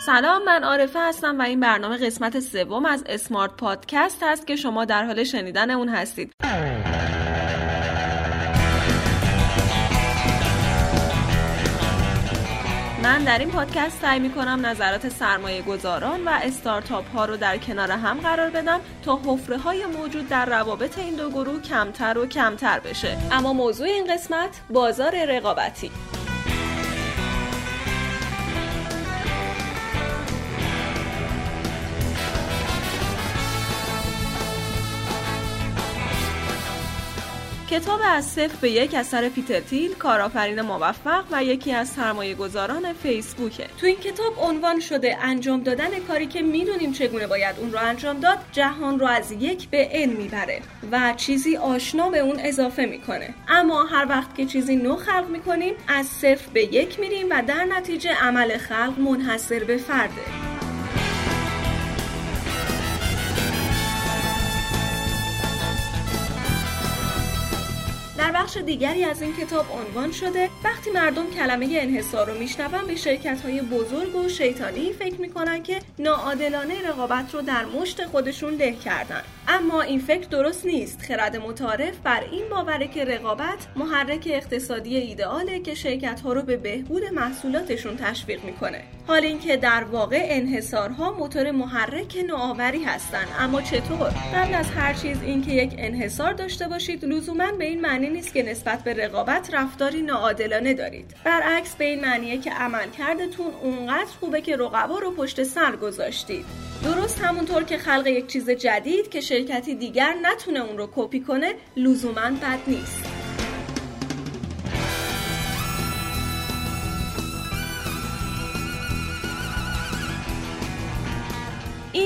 سلام من عارفه هستم و این برنامه قسمت سوم از اسمارت پادکست هست که شما در حال شنیدن اون هستید. من در این پادکست سعی می کنم نظرات سرمایه گذاران و استارتاپ ها رو در کنار هم قرار بدم تا حفره های موجود در روابط این دو گروه کمتر و کمتر بشه. اما موضوع این قسمت بازار رقابتی. کتاب از صفر به یک اثر پیتر تیل کارآفرین موفق و یکی از سرمایه گذاران فیسبوکه تو این کتاب عنوان شده انجام دادن کاری که می‌دونیم چگونه باید اون رو انجام داد جهان رو از یک به ان می‌بره و چیزی آشنا به اون اضافه می‌کنه. اما هر وقت که چیزی نو خلق می‌کنیم از صفر به یک میریم و در نتیجه عمل خلق منحصر به فرده. بخش دیگری از این کتاب عنوان شده. وقتی مردم کلمه انحصار رو میشنون به شرکت های بزرگ و شیطانی فکر می‌کنن که ناعادلانه رقابت رو در مشت خودشون له کردن. اما این فکر درست نیست. خرد متعارف بر این باوره که رقابت محرک اقتصادی ایدئاله که شرکت ها رو به بهبود محصولاتشون تشویق می‌کنه. حال اینکه در واقع انحصارها موتور محرک نوآوری هستند اما چطور؟ قبل از هر چیز اینکه یک انحصار داشته باشید لزوما به این معنی نیست که نسبت به رقابت رفتاری ناعادلانه دارید. برعکس به این معنیه که عمل کردتون اونقدر خوبه که رقبا رو پشت سر گذاشتید. درست همونطور که خلق یک چیز جدید که شرکتی دیگر نتونه اون رو کپی کنه لزوما بد نیست.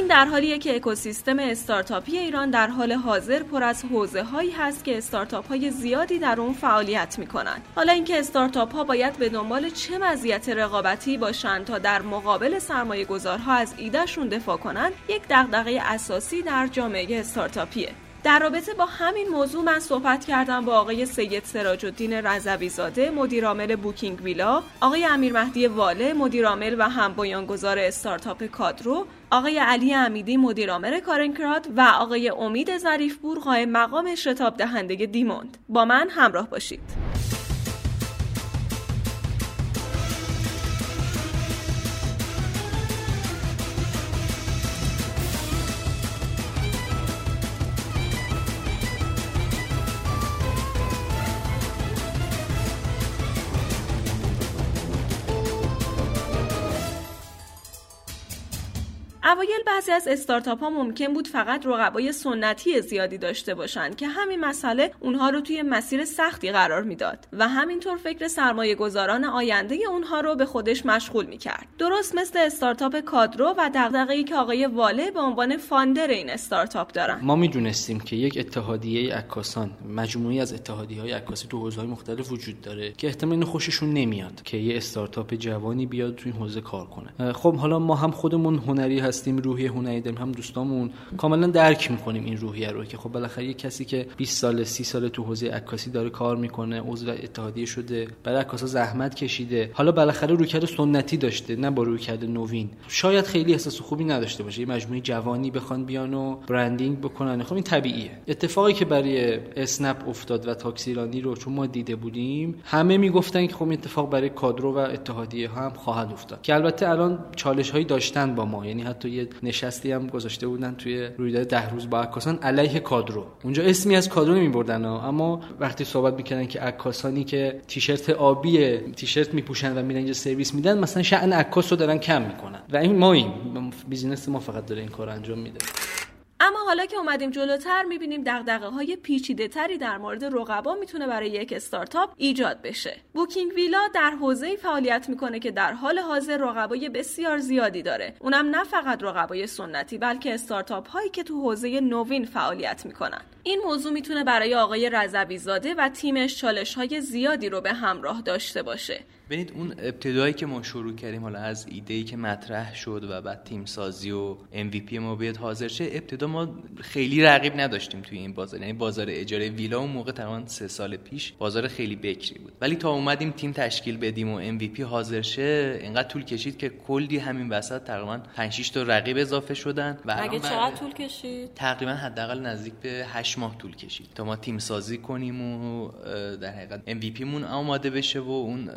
این در حالیه که اکوسیستم استارتاپی ایران در حال حاضر پر از حوزه هایی هست که استارتاپ های زیادی در اون فعالیت می‌کنن. حالا اینکه استارتاپ ها باید به دنبال چه مزیت رقابتی باشند تا در مقابل سرمایه گذارها از ایدهشون دفاع کنند یک دغدغه اساسی در جامعه استارتاپیه. در رابطه با همین موضوع من صحبت کردم با آقای سید سراج الدین رضوی زاده مدیرعامل بوکینگ ویلا آقای امیر مهدی واله مدیرعامل و هم بنیانگذار استارتاپ کادرو آقای علی امیدی مدیرعامل کارنکراد و آقای امید ظریفپور قائم مقام شتاب دهنده دیموند. با من همراه باشید. اوایل بعضی از استارتاپ ها ممکن بود فقط رقبای سنتی زیادی داشته باشند که همین مسئله اونها رو توی مسیر سختی قرار می‌داد و همینطور فکر سرمایه گذاران آینده اونها رو به خودش مشغول می‌کرد. درست مثل استارتاپ کادرو و دغدغه‌ای که آقای واله به عنوان فاندر این استارتاپ دارن. ما می‌دونستیم که یک اتحادیه عکاسان مجموعی از اتحادیه های عکاسی تو حوزه‌های مختلف وجود داره که احتمال خوششون نمیاد که یه استارتاپ جوانی بیاد تو این حوزه کار کنه. خب حالا ما هم خودمون هنری هستیم روحیه هنری داریم هم دوستامون کاملا درک می‌کنیم این روحیه رو که خب بالاخره یه کسی که 20 سال 30 سال تو حوزه عکاسی داره کار می‌کنه عضو اتحادیه شده برای عکاسا زحمت کشیده. حالا بالاخره رویکرد سنتی داشته نه با رویکرد نوین. شاید خیلی احساس خوبی نداشته باشه. یه مجموعه جوانی بخوان بیان و برندینگ بکنن. خب این طبیعیه. اتفاقی که برای اسنپ افتاد و تاکسیرانی رو چون ما دیده بودیم همه می‌گفتن که خب اتفاق برای کادرو و اتحادیه هم خواهد افتاد. که البته الان چالش هایی داشتن با ما. یعنی یه نشستی هم گذاشته بودن توی رویداد ده روز با عکاسان علیه کادرو. اونجا اسمی از کادرو نمیبردن اما وقتی صحبت می‌کردن که عکاسانی که تیشرت آبی تیشرت میپوشن و میرن اینجا سرویس میدن مثلا شأن عکاس رو دارن کم می‌کنن. و این ما این business ما فقط داره این کار انجام میده. اما حالا که اومدیم جلوتر می‌بینیم دغدغه های پیچیده تری در مورد رقبا می‌تونه برای یک استارتاپ ایجاد بشه. بوکینگ ویلا در حوزه فعالیت می‌کنه که در حال حاضر رقبای بسیار زیادی داره. اونم نه فقط رقبای سنتی بلکه استارتاپ هایی که تو حوزه نوین فعالیت می‌کنن. این موضوع می‌تونه برای آقای رضوی زاده و تیمش چالش های زیادی رو به همراه داشته باشه. ببینید اون ابتدایی که ما شروع کردیم حالا از ایده ای که مطرح شد و بعد تیم سازی و MVP ما بیاد حاضر شه ابتدا ما خیلی رقیب نداشتیم توی این بازار. یعنی بازار اجاره ویلا اون موقع تقریبا سه سال پیش بازار خیلی بکری بود. ولی تا اومدیم تیم تشکیل بدیم و MVP حاضر شه اینقدر طول کشید که کلی همین وسط تقریبا 5 6 تا رقیب اضافه شدن و اگه چقدر طول کشید؟ تقریبا حداقل نزدیک به 8 ماه طول کشید. تا ما تیم سازی کنیم و در حقیقت MVP مون آماده بشه و اون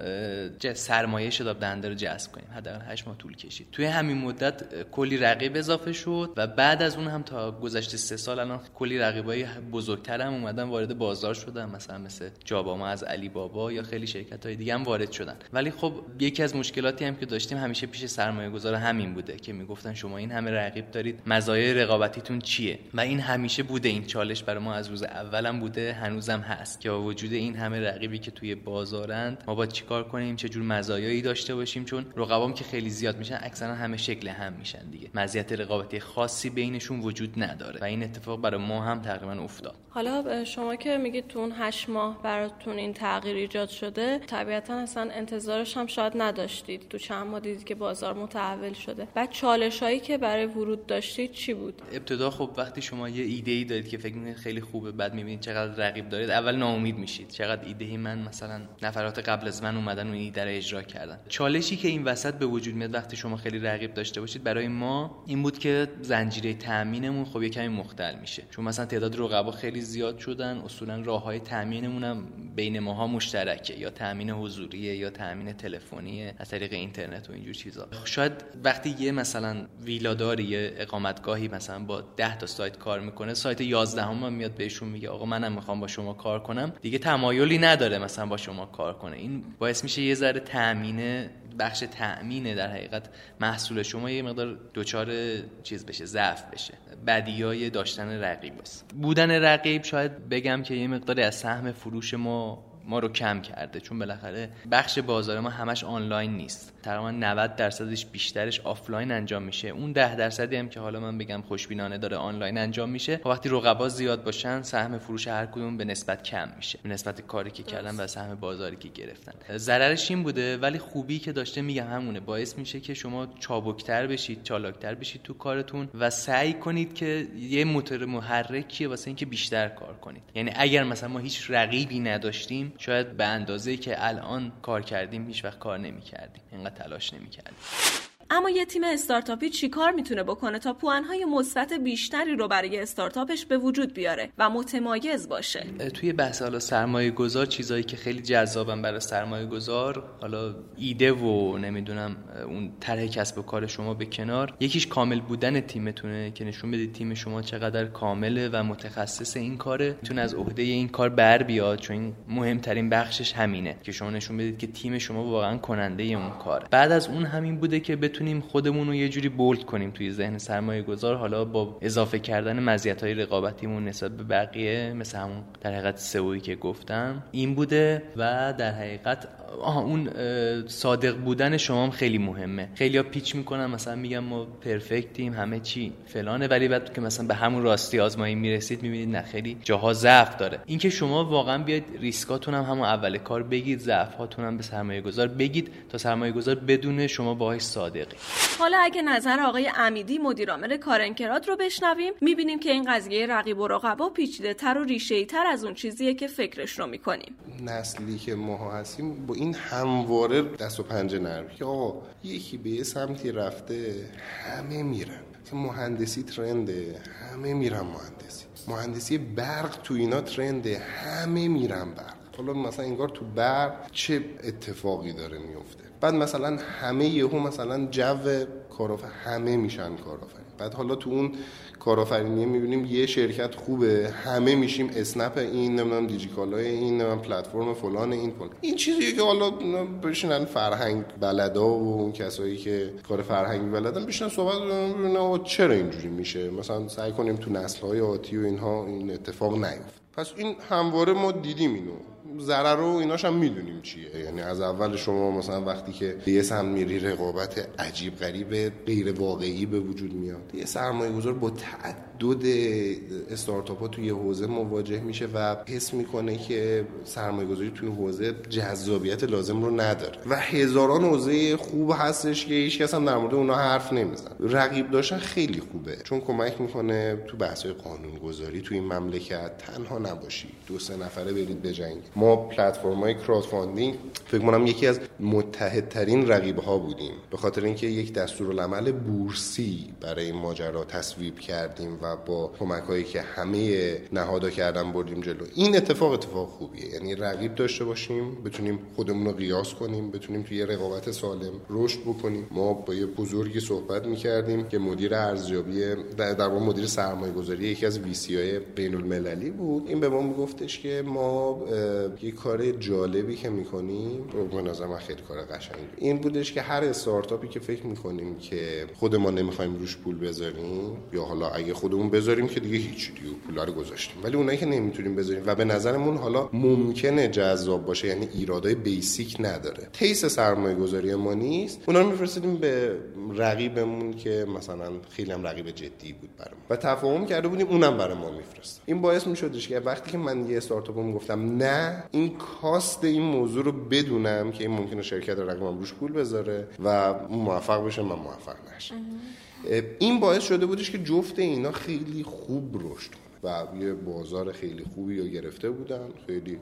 سرمایه شداب دنده رو جذب کنیم. حداقل 8 ماه طول کشید. توی همین مدت کلی رقیب اضافه شد و بعد از اون هم تا گذشته سه سال الان کلی رقیبای بزرگتر هم اومدن وارد بازار شدن. مثلا مثل جاباما از علی بابا یا خیلی شرکت های دیگه هم وارد شدن. ولی خب یکی از مشکلاتی هم که داشتیم همیشه پیش سرمایه گذار همین بوده که می‌گفتن شما این همه رقیب دارید مزایای رقابتیتون چیه؟ و این همیشه بوده این چالش. برای ما از روز اولم بوده هنوزم هست. که با وجود این همه رقیبی که توی بازارند ما باید چیکار کنیم؟ چه جور مزایایی داشته باشیم؟ چون رقبام که خیلی زیاد میشن اکثرا همه شکل هم میشن دیگه. مزیت رقابتی خاصی بینشون وجود نداره. و این اتفاق برای ما هم تقریبا افتاد. حالا شما که میگید تو اون هشت ماه براتون این تغییر ایجاد شده طبیعتا اصلا انتظارش هم شاید نداشتید. تو چند ماه دیدید که بازار متحول شده. بعد چالش هایی که برای ورود داشتید چی بود؟ ابتدا خب وقتی شما یه ایده ای دارید که فکر می‌کنید خیلی خوبه. بعد می‌بینید چقدر رقیب دارید. اول ناامید میشید. چقدر ایده ای من مثلا نفرات قبل از من اومدن و این ایده اجرا کردن. چالشی که این وسط به وجود میاد وقتی شما خیلی رقیب داشته باشید برای ما این بود که زنجیره تامینمون خب یه کمی مختل میشه. چون مثلا تعداد رقبا خیلی زیاد شدن اصولا راه های تامینمون هم بین ماها مشترکه. یا تامین حضوریه یا تامین تلفنی از طریق اینترنت و اینجور چیزا. شاید وقتی یه مثلا ویلاداری یه اقامتگاهی مثلا با 10 تا سایت کار می‌کنه سایت 11 هم میاد بهشون میگه آقا منم می‌خوام با شما کار کنم. دیگه تمایلی نداره مثلا با شما کار کنه. این باعث میشه یه ذره تامین بخش تأمینه در حقیقت محصول شما یه مقدار دچار چیز بشه ضعف بشه. بدیای داشتن رقیب است بودن رقیب شاید بگم که یه مقداری از سهم فروش ما ما رو کم کرده. چون بالاخره بخش بازار ما همش آنلاین نیست. تقریبا 90 درصدش بیشترش آفلاین انجام میشه. اون 10 درصدی هم که حالا من بگم خوشبینانه داره آنلاین انجام میشه و وقتی رقبا زیاد باشن سهم فروش هر کدوم به نسبت کم میشه. به نسبت کاری که کردن و سهم بازاری که گرفتن. ضررش این بوده ولی خوبی که داشته میگم همونه. باعث میشه که شما چابکتر بشید چالاکتر بشید تو کارتون و سعی کنید که یه موتور محرکیه واسه اینکه بیشتر کار کنید. یعنی اگر مثلا ما هیچ رقیبی نداشتیم شاید به اندازه که الان کار کردیم هیچ وقت کار نمی‌کردیم. اینقدر تلاش نمی‌کردیم. اما یه تیم استارتاپی چیکار می‌تونه بکنه تا پوانهای مثبت بیشتری رو برای استارتاپش به وجود بیاره و متمایز باشه؟ توی بحث حالا سرمایه گذار چیزایی که خیلی جذابن برای سرمایه گذار حالا ایده و نمی‌دونم اون طرح کسب و کار شما به کنار. یکیش کامل بودن تیمتونه که نشون بدید تیم شما چقدر کامله و متخصص این کاره. می‌تونه از عهده این کار بر بیاد چون مهمترین بخشش همینه که شما نشون بدید که تیم شما واقعا کننده اون کار بعد از اون همین بوده که بتونیم خودمون رو یه جوری بولد کنیم توی ذهن سرمایه گذار. حالا با اضافه کردن مزیت های رقابتیمون نسبت به بقیه مثل همون در حقیقت سئویی که گفتم این بوده و در حقیقت آها اون صادق بودن شما هم خیلی مهمه. خیلی ها پیچ می‌کنن مثلا میگم ما پرفکتیم همه چی فلانه ولی بعد که مثلا به همون راستی آزمایی می‌رسید می‌بینید نه خیلی جاها ضعف داره. اینکه شما واقعا بیاید ریسکاتون هم همون اول کار بگید ضعف هاتون هم به سرمایه گذار بگید تا سرمایه گذار بدونه شما باهاش صادقی. حالا اگه نظر آقای امیدی مدیرعامل کارنکرات رو بشنویم می‌بینیم که این قضیه رقیب و رقبا پیچیده تر و ریشه تر از اون چیزیه که فکرش رو می‌کنیم. نسلی که ما هستیم با این همواره دست و پنجه نرم. که آقا یکی به یه سمتی رفته همه میرن. مهندسی ترنده همه میرن مهندسی. مهندسی برق تو اینا ترنده همه میرن برق. حالا مثلا انگار تو برق چه اتفاقی داره میفته؟ بعد مثلا همه یهو مثلا جو کارآفرین همه میشن کارآفرین. بعد حالا تو اون کارآفرینی می‌بینیم یه شرکت خوبه همه میشیم اسنپ این نمی‌دونم دیجیکالای این نمی‌دونم پلتفرم فلان این فلان این چیزیه که حالا بشینن فرهنگ بلدا و اون کسایی که کار فرهنگی بلدن بشینن صحبت ببینن چرا اینجوری میشه؟ مثلا سعی کنیم تو نسل های آتی و اینها این اتفاق نیفته. پس این همواره ما دیدیم اینو. ضرر رو ایناش هم می‌دونیم چیه. یعنی از اول شما مثلا وقتی که یه سهم میری رقابت عجیب غریب غیر واقعی به وجود میاد. یه سرمایه گذار با تعدد استارتاپ ها توی حوزه مواجه میشه و حس می‌کنه که سرمایه گذاری توی حوزه جذابیت لازم رو نداره. و هزاران حوزه خوب هستش که هیچ کس هم در مورد اونا حرف نمیزن رقیب داشتن خیلی خوبه. چون کمک می‌کنه تو بحث قانون گذاری تو این مملکت تنها نباشی. دو سه نفره برید بجنگ ما پلتفرم های crowdfunding فکر کنم یکی از متحدترین رقیب ها بودیم. به خاطر اینکه یک دستورالعمل بورسی برای این ماجرا تصویب کردیم و با کمک هایی که همه نهادها کردن بردیم جلو. این اتفاق اتفاق خوبیه. یعنی رقیب داشته باشیم بتونیم خودمون رو قیاس کنیم بتونیم توی رقابت سالم رشد بکنیم. ما با یه بزرگی صحبت می‌کردیم که مدیر ارزیابی در واقع مدیر سرمایه گذاری یکی از ویسی های بین المللی بود. این به ما میگفتش که ما یه کار جالبی که می‌کنیم به نظر من خیلی کار قشنگی. این بودش که هر استارتاپی که فکر می‌کنیم که خود ما نمی‌خوایم روش پول بذاریم یا حالا اگه خودمون بذاریم که دیگه هیچ دیگه پولا رو گذاشتیم. ولی اونایی که نمی‌تونیم بذاریم و به نظرمون حالا ممکنه جذاب باشه یعنی ایرادای بیسیک نداره. تیس سرمایه گذاری ما نیست. اونا رو میفرستیم به رقیبمون که مثلا خیلی هم رقیب جدی بود برام. و تفاهم کرده بودیم اونم برای ما میفرست این باعث میشدش که وقتی که من یه استارتاپ گفتم نه این کاست این موضوع رو بدونم که این ممکنه شرکت رقمم روش پول بذاره و موفق بشه من موفق نشم. این باعث شده بودش که جفت اینا خیلی خوب رشد و یه بازار خیلی خوبی رو گرفته بودن خیلی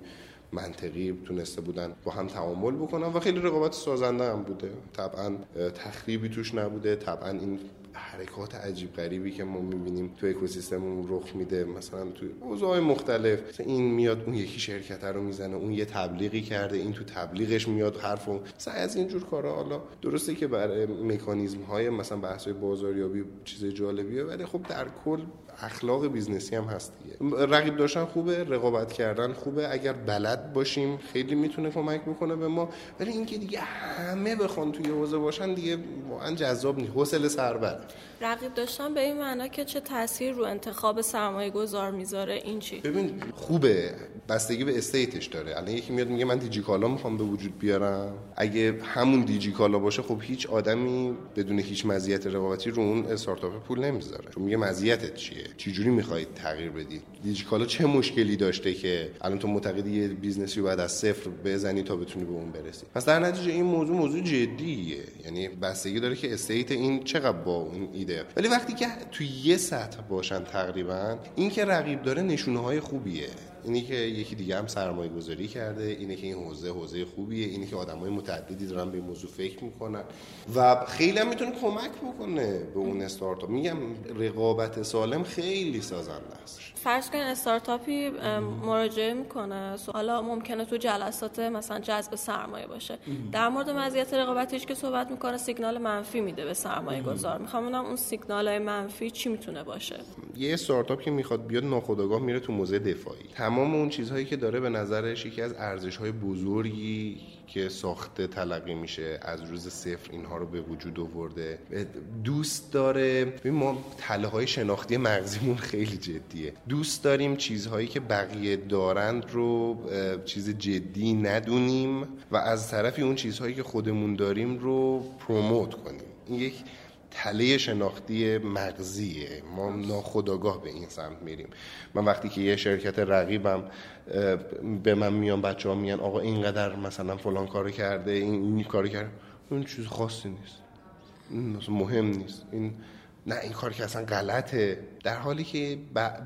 منطقی تونسته بودن با هم تعامل بکنن و خیلی رقابت سازنده هم بوده. طبعا تخریبی توش نبوده. طبعا این حرکات عجیب غریبی که ما می‌بینیم تو اکوسیستممون رخ میده. مثلا تو اوضاع مختلف این میاد اون یکی شرکت رو می‌زنه اون یه تبلیغی کرده این تو تبلیغش میاد حرف و مثلا از اینجور کارا. حالا درسته که برای مکانیزم های مثلا بحث بازاریابی چیز جالبیه ولی خب در کل اخلاق business ی هم هست دیگه. رقیب داشتن خوبه رقابت کردن خوبه. اگر بلد باشیم خیلی می‌تونه کمک می‌کنه به ما. ولی اینکه دیگه همه بخوان توی حوزه باشن دیگه واقعا جذاب نیست. حوصله سربر رقیب داشتن به این معنا که چه تاثیر رو انتخاب سرمایه گذار می‌ذاره؟ این چی؟ ببین خوبه. بستگی به stage ش داره. الان یکی میاد میگه من دیجیکالا می‌خوام به وجود بیارم. اگه همون دیجیکالا باشه خب هیچ آدمی بدون هیچ مزیت رقابتی رو اون استارتاپ پول نمی‌ذاره. چون میگه مزیتت چیه؟ چجوری می‌خواید تغییر بدید؟ دیجیکالا چه مشکلی داشته که الان تو معتقدی یه business ی رو باید از صفر بزنی تا بتونی به اون برسی؟ پس در نتیجه این موضوع موضوع جدیه. یعنی بستگی داره که استیت این چقدر با اون ایده. ولی وقتی که تو یه سطح باشن تقریبا این که رقیب داره نشونه های خوبیه. اینی که یکی دیگه هم سرمایه گذاری کرده اینه که این حوزه حوزه خوبیه اینی که آدمای متعددی دارن به این موضوع فکر می‌کنن. و خیلی هم می‌تونه کمک بکنه به اون استارتاپ. میگم رقابت سالم خیلی سازنده است. فرض کن استارتاپی مراجعه می‌کنه. حالا ممکنه تو جلسات مثلا جذب سرمایه باشه. در مورد مزیت رقابتیش که صحبت می‌کنه سیگنال منفی میده به سرمایه گذار می‌خوام اون سیگنال های منفی چی می‌تونه باشه. یه استارتاپ که می‌خواد بیاد ناخودآگاه میره تو موزه دفاعی. تمام اون چیزهایی که داره به نظرش یکی از ارزش های بزرگی که ساخته تلقی میشه از روز صفر اینها رو به وجود آورده. دوست داره. ما تله های شناختی مغزیمون خیلی جدیه. دوست داریم چیزهایی که بقیه دارند رو چیز جدی ندونیم و از طرفی اون چیزهایی که خودمون داریم رو پروموت کنیم. این یک تله شناختی مغزیه. ما ناخداگاه به این سمت میریم. من وقتی که یه شرکت رقیبم به من میان بچه ها میان آقا اینقدر مثلا فلان کارو کرده این, این کارو کرده. اون چیز خاصی نیست. مهم نیست. این نه این کار که اصلا غلطه. در حالی که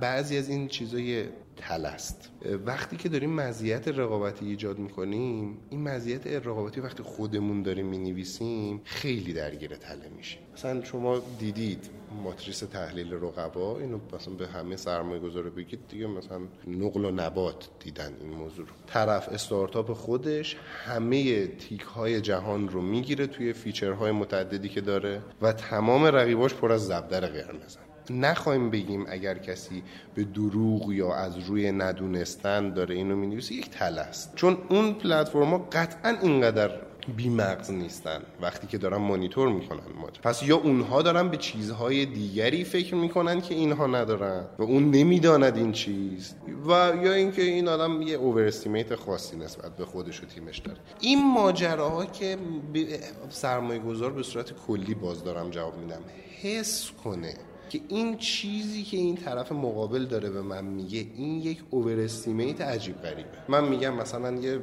بعضی از این چیزای تل است. وقتی که داریم مزیت رقابتی ایجاد می‌کنیم این مزیت رقابتی وقتی خودمون داریم می‌نویسیم خیلی درگیر تله میشیم. مثلا شما دیدید ماتریس تحلیل رقبا؟ اینو مثلا به همه سرمایه گذاره بگید دیگه مثلا نقل و نبات دیدن این موضوع رو. طرف استارتاپ خودش همه تیک های جهان رو می‌گیره توی فیچرهای متعددی که داره و تمام رقیباش پر از زبدر قرمزن. نخواهیم بگیم اگر کسی به دروغ یا از روی ندونستن داره اینو می‌نویسه یک تل است. چون اون پلتفرما قطعا اینقدر بیمغز نیستن وقتی که دارن مانیتور می‌کنن ماجرا پس یا اونها دارن به چیزهای دیگری فکر می‌کنن که اینها ندارن و اون نمی‌داند این چیز و یا اینکه این آدم یه اوور خاصی نسبت به خودش و تیمش داره. این ماجراها که سرمایه گذار به صورت کلی باز دارم جواب میدم. حس کنه. که این چیزی که این طرف مقابل داره به من میگه این یک اوور استیمیت عجیب غریبه. من میگم مثلا یه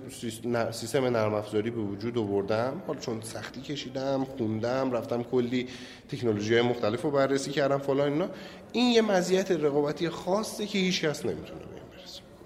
سیستم نرم افزاری به وجود آوردم. حالا چون سختی کشیدم خوندم رفتم کلی تکنولوژی های مختلف رو بررسی کردم فلان اینا. این یه مزیت رقابتی خاصه که هیچ کس نمی‌تونه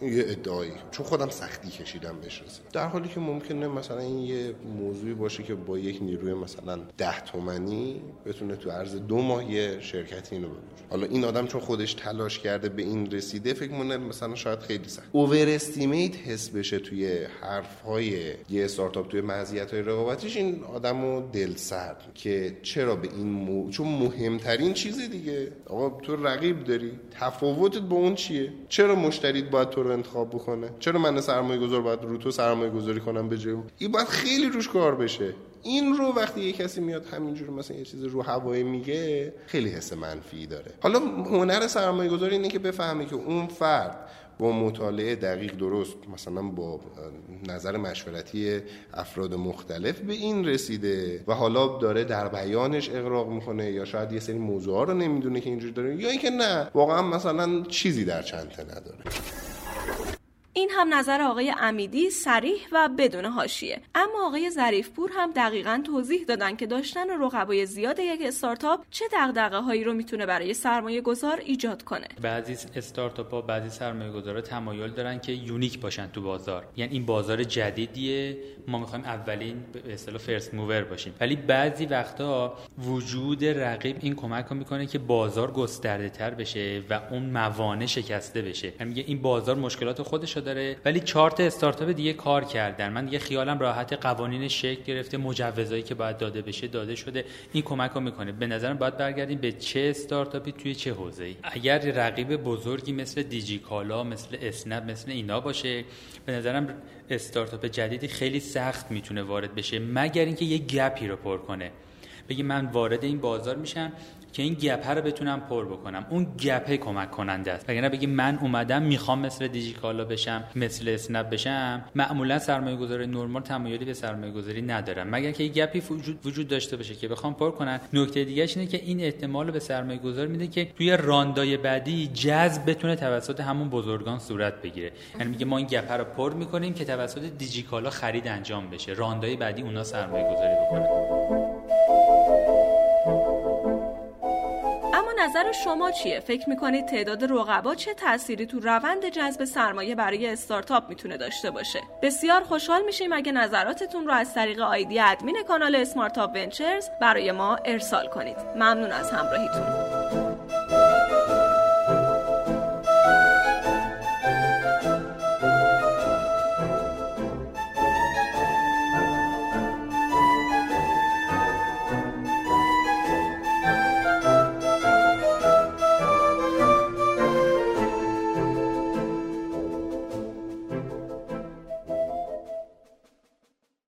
یه ادعایی. چون خودم سختی کشیدم بهش در حالی که ممکنه مثلا این یه موضوعی باشه که با یک نیروی مثلا ده تومنی بتونه تو عرض دو ماه یه شرکتی اینو ببره حالا این آدم چون خودش تلاش کرده به این رسیده فکر مونه مثلا شاید خیلی سخت. اوور استیمیت حس بشه توی حرف های یه استارتاپ توی مزیت های رقابتیش این آدمو دل سرد که چرا به این مو... چون مهمترین چیز دیگه. آقا تو رقیب داری. تفاوتت با اون چیه؟ چرا مشتریت باید تو رو انتخاب بکنه. چرا من سرمایه گذار باید رو تو سرمایه گذاری کنم به جای این باید خیلی روش کار بشه. این رو وقتی یه کسی میاد همینجور مثلا یه چیز رو هوایی میگه خیلی حس منفی داره. حالا هنر سرمایه گذاری اینه که بفهمه که اون فرد با مطالعه دقیق درست مثلا با نظر مشورتی افراد مختلف به این رسیده و حالا داره در بیانش اقراق می‌کنه یا شاید یه سری موضوع رو نمی‌دونه که اینجوری داره یا اینکه نه واقعا مثلا چیزی در چنته نداره. این هم نظر آقای امیدی سریح و بدون حاشیه. اما آقای ظریفپور هم دقیقا توضیح دادن که داشتن رقبای زیاد یک استارتاپ چه دغدغه هایی رو می‌تونه برای سرمایه گذار ایجاد کنه. بعضی استارتاپ ها بعضی سرمایه گذارا تمایل دارن که unique باشن تو بازار. یعنی این بازار جدیدیه. ما می‌خوایم اولین به اصطلاح first mover باشیم. ولی بعضی وقتا وجود رقیب این کمک می‌کنه که بازار گسترده تر بشه و اون موانع شکسته بشه. یعنی این بازار مشکلات خودش داره. ولی چهار تا استارتاپ دیگه کار کردن. من دیگه خیالم راحت قوانین شکل گرفته مجوزایی که باید داده بشه داده شده. این کمک رو می‌کنه. به نظرم باید برگردیم به چه استارتاپی توی چه حوزه‌ای. اگر رقیب بزرگی مثل دیجیکالا مثل اسنپ مثل اینا باشه به نظرم استارتاپ جدیدی خیلی سخت می‌تونه وارد بشه. مگر اینکه یه گپی رو پر کنه. بگی من وارد این بازار میشم. که این گپه رو بتونم پر بکنم. اون گپه کمک کننده است. وگرنه بگی من اومدم می‌خوام مثل دیجیکالا بشم مثل اسنپ بشم معمولا سرمایه گذاری نرمال تمایلی به سرمایه گذاری ندارم. مگر که گپی وجود, وجود داشته باشه که بخوام پر کنن نکته دیگه اینه که این احتمال به سرمایه گذار میده که توی راندای بعدی جذب بتونه توسط همون بزرگان صورت بگیره. یعنی میگه ما این گپه رو پر می‌کنیم که توسط دیجیکالا خرید انجام بشه. راندای بعدی اونا سرمایه گذاری بکنن. نظر شما چیه؟ فکر می‌کنید تعداد رقبا چه تأثیری تو روند جذب سرمایه برای استارتاپ می‌تونه داشته باشه؟ بسیار خوشحال میشیم اگه نظراتتون رو از طریق آیدی ادمین کانال اسمارت ونچرز برای ما ارسال کنید. ممنون از همراهیتون.